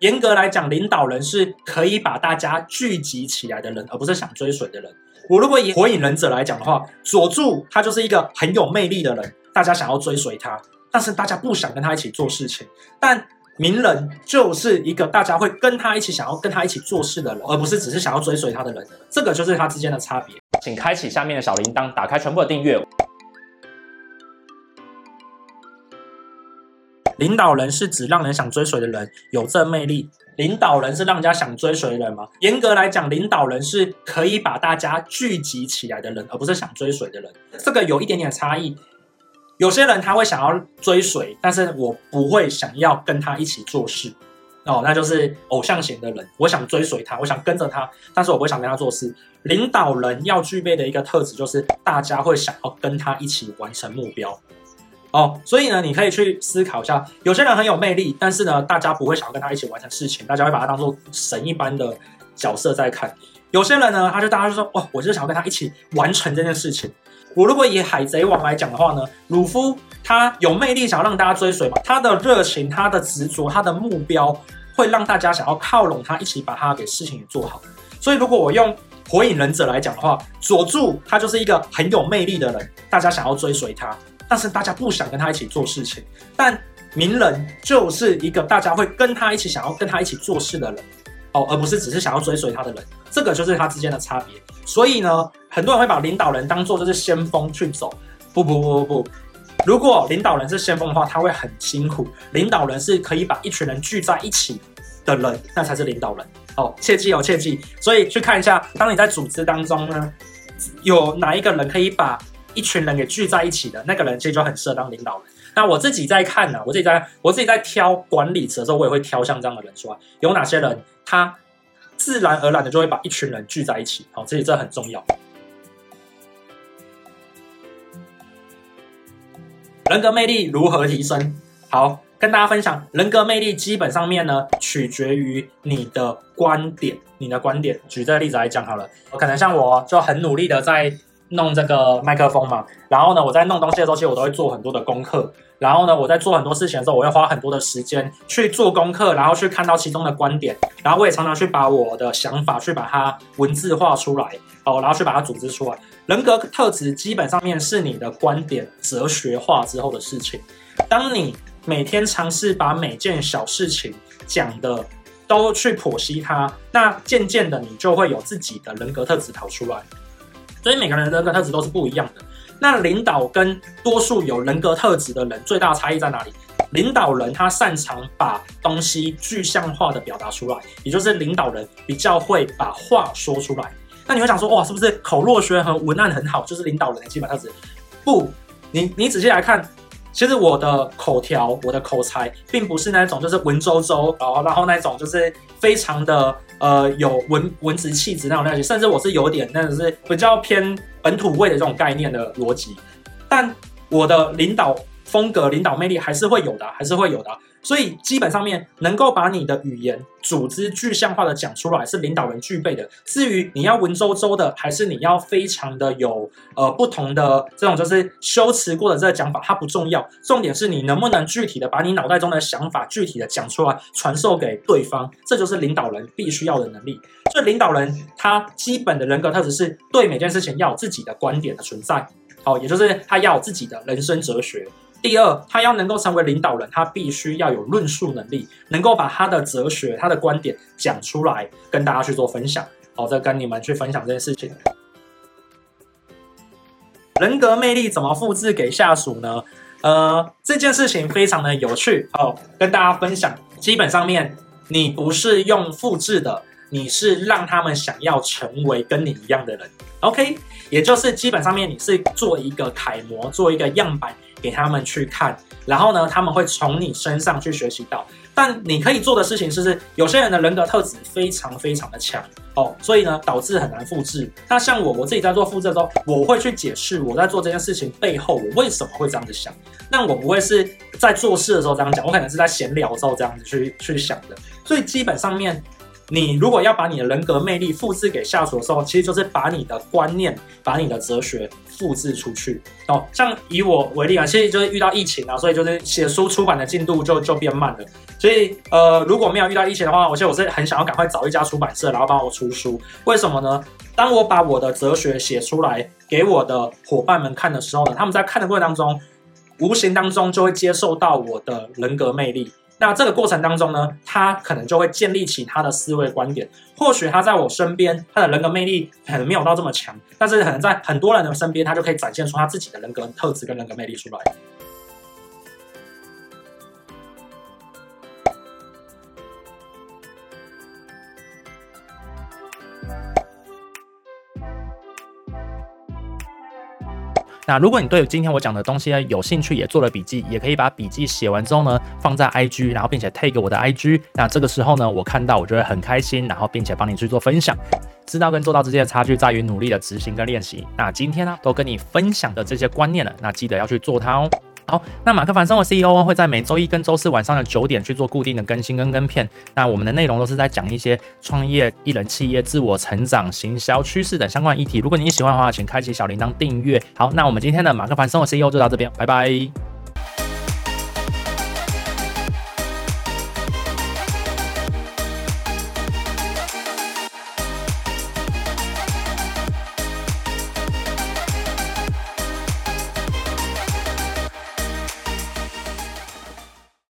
严格来讲，领导人是可以把大家聚集起来的人，而不是想追随的人。我如果以火影忍者来讲的话，佐助他就是一个很有魅力的人，大家想要追随他，但是大家不想跟他一起做事情。但鸣人就是一个大家会跟他一起想要跟他一起做事的人，而不是只是想要追随他的人。这个就是他之间的差别。请开启下面的小铃铛，打开全部的订阅。领导人是指让人想追随的人，有这魅力。领导人是让人家想追随的人吗？严格来讲，领导人是可以把大家聚集起来的人，而不是想追随的人。这个有一点点差异。有些人他会想要追随，但是我不会想要跟他一起做事。哦，那就是偶像型的人。我想追随他，我想跟着他，但是我不会想跟他做事。领导人要具备的一个特质就是，大家会想要跟他一起完成目标。哦，所以呢，你可以去思考一下，有些人很有魅力，但是呢，大家不会想要跟他一起完成事情，大家会把他当做神一般的角色在看。有些人呢，他就大家就说，哦，我就是想要跟他一起完成这件事情。我如果以海贼王来讲的话呢，鲁夫他有魅力，想要让大家追随嘛，他的热情、他的执着、他的目标，会让大家想要靠拢他，一起把他给事情给做好。所以，如果我用火影忍者来讲的话，佐助他就是一个很有魅力的人，大家想要追随他。但是大家不想跟他一起做事情，但名人就是一个大家会跟他一起想要跟他一起做事的人，哦，而不是只是想要追随他的人，这个就是他之间的差别。所以呢，很多人会把领导人当做就是先锋去走，不不不不不，如果领导人是先锋的话，他会很辛苦。领导人是可以把一群人聚在一起的人，那才是领导人。哦，切记哦，切记。所以去看一下，当你在组织当中呢，有哪一个人可以把一群人给聚在一起的那个人，其实就很适合当领导人。那我自己在看呢、我自己在我自己在挑管理者的时候，我也会挑像这样的人出来。有哪些人，他自然而然的就会把一群人聚在一起。好，这里这很重要。人格魅力如何提升？好，跟大家分享，人格魅力基本上面呢，取决于你的观点。你的观点，举这个例子来讲好了，我可能像我就很努力的在。弄这个麦克风嘛，然后呢，我在弄东西的时候，其实我都会做很多的功课。然后呢，我在做很多事情的时候，我会花很多的时间去做功课，然后去看到其中的观点。然后我也常常去把我的想法去把它文字化出来，哦，然后去把它组织出来。人格特质基本上面是你的观点哲学化之后的事情。当你每天尝试把每件小事情讲的都去剖析它，那渐渐的你就会有自己的人格特质跑出来。所以每个人的人格特质都是不一样的。那领导跟多数有人格特质的人最大差异在哪里？领导人他擅长把东西具象化的表达出来，也就是领导人比较会把话说出来。那你会想说，哇，是不是口若悬河、文案很好，就是领导人的基本特质？不，你你仔细来看。其实我的口条，我的口才，并不是那种就是文绉绉，然后然后那种就是非常的呃有文文职气质那种类型，甚至我是有点那种是比较偏本土味的这种概念的逻辑，但我的领导风格、领导魅力还是会有的，还是会有的。所以基本上面能够把你的语言组织具象化的讲出来，是领导人具备的。至于你要文绉绉的，还是你要非常的有呃不同的这种就是修辞过的这个讲法，它不重要。重点是你能不能具体的把你脑袋中的想法具体的讲出来，传授给对方，这就是领导人必须要的能力。所以领导人他基本的人格特质是对每件事情要有自己的观点的存在，好，也就是他要有自己的人生哲学。第二，他要能够成为领导人，他必须要有论述能力，能够把他的哲学、他的观点讲出来，跟大家去做分享。好，再跟你们去分享这件事情。人格魅力怎么复制给下属呢？呃，这件事情非常的有趣。好，跟大家分享。基本上面，你不是用复制的，你是让他们想要成为跟你一样的人。OK，也就是基本上面你是做一个楷模，做一个样板。给他们去看，然后呢，他们会从你身上去学习到。但你可以做的事情是，是有些人的人格特质非常非常的强哦，所以呢，导致很难复制。那像我，我自己在做复制的时候，我会去解释我在做这件事情背后我为什么会这样子想。那我不会是在做事的时候这样讲，我可能是在闲聊的时候这样子去去想的。所以基本上面，你如果要把你的人格魅力复制给下属的时候，其实就是把你的观念、把你的哲学复制出去。哦，像以我为例啊，其实就是遇到疫情啊，所以就是写书出版的进度就就变慢了。所以呃，如果没有遇到疫情的话，我觉得我是很想要赶快找一家出版社，然后帮我出书。为什么呢？当我把我的哲学写出来给我的伙伴们看的时候呢，他们在看的过程当中，无形当中就会接受到我的人格魅力。那这个过程当中呢，他可能就会建立起他的思维观点。或许他在我身边，他的人格魅力可能没有到这么强，但是可能在很多人的身边，他就可以展现出他自己的人格特质跟人格魅力出来。那如果你对今天我讲的东西呢有兴趣，也做了笔记，也可以把笔记写完之后呢放在 IG，然后并且 tag 我的 IG。那这个时候呢，我看到我就会很开心，然后并且帮你去做分享。知道跟做到之间的差距在于努力的执行跟练习。那今天呢，都跟你分享的这些观念了，那记得要去做它哦。好，那马克凡生活 CEO 会在每周一跟周四晚上的九点去做固定的更新跟跟片。那我们的内容都是在讲一些创业、艺人企业、自我成长、行销趋势等相关议题。如果你喜欢的话，请开启小铃铛订阅。好，那我们今天的马克凡生活 CEO 就到这边，拜拜。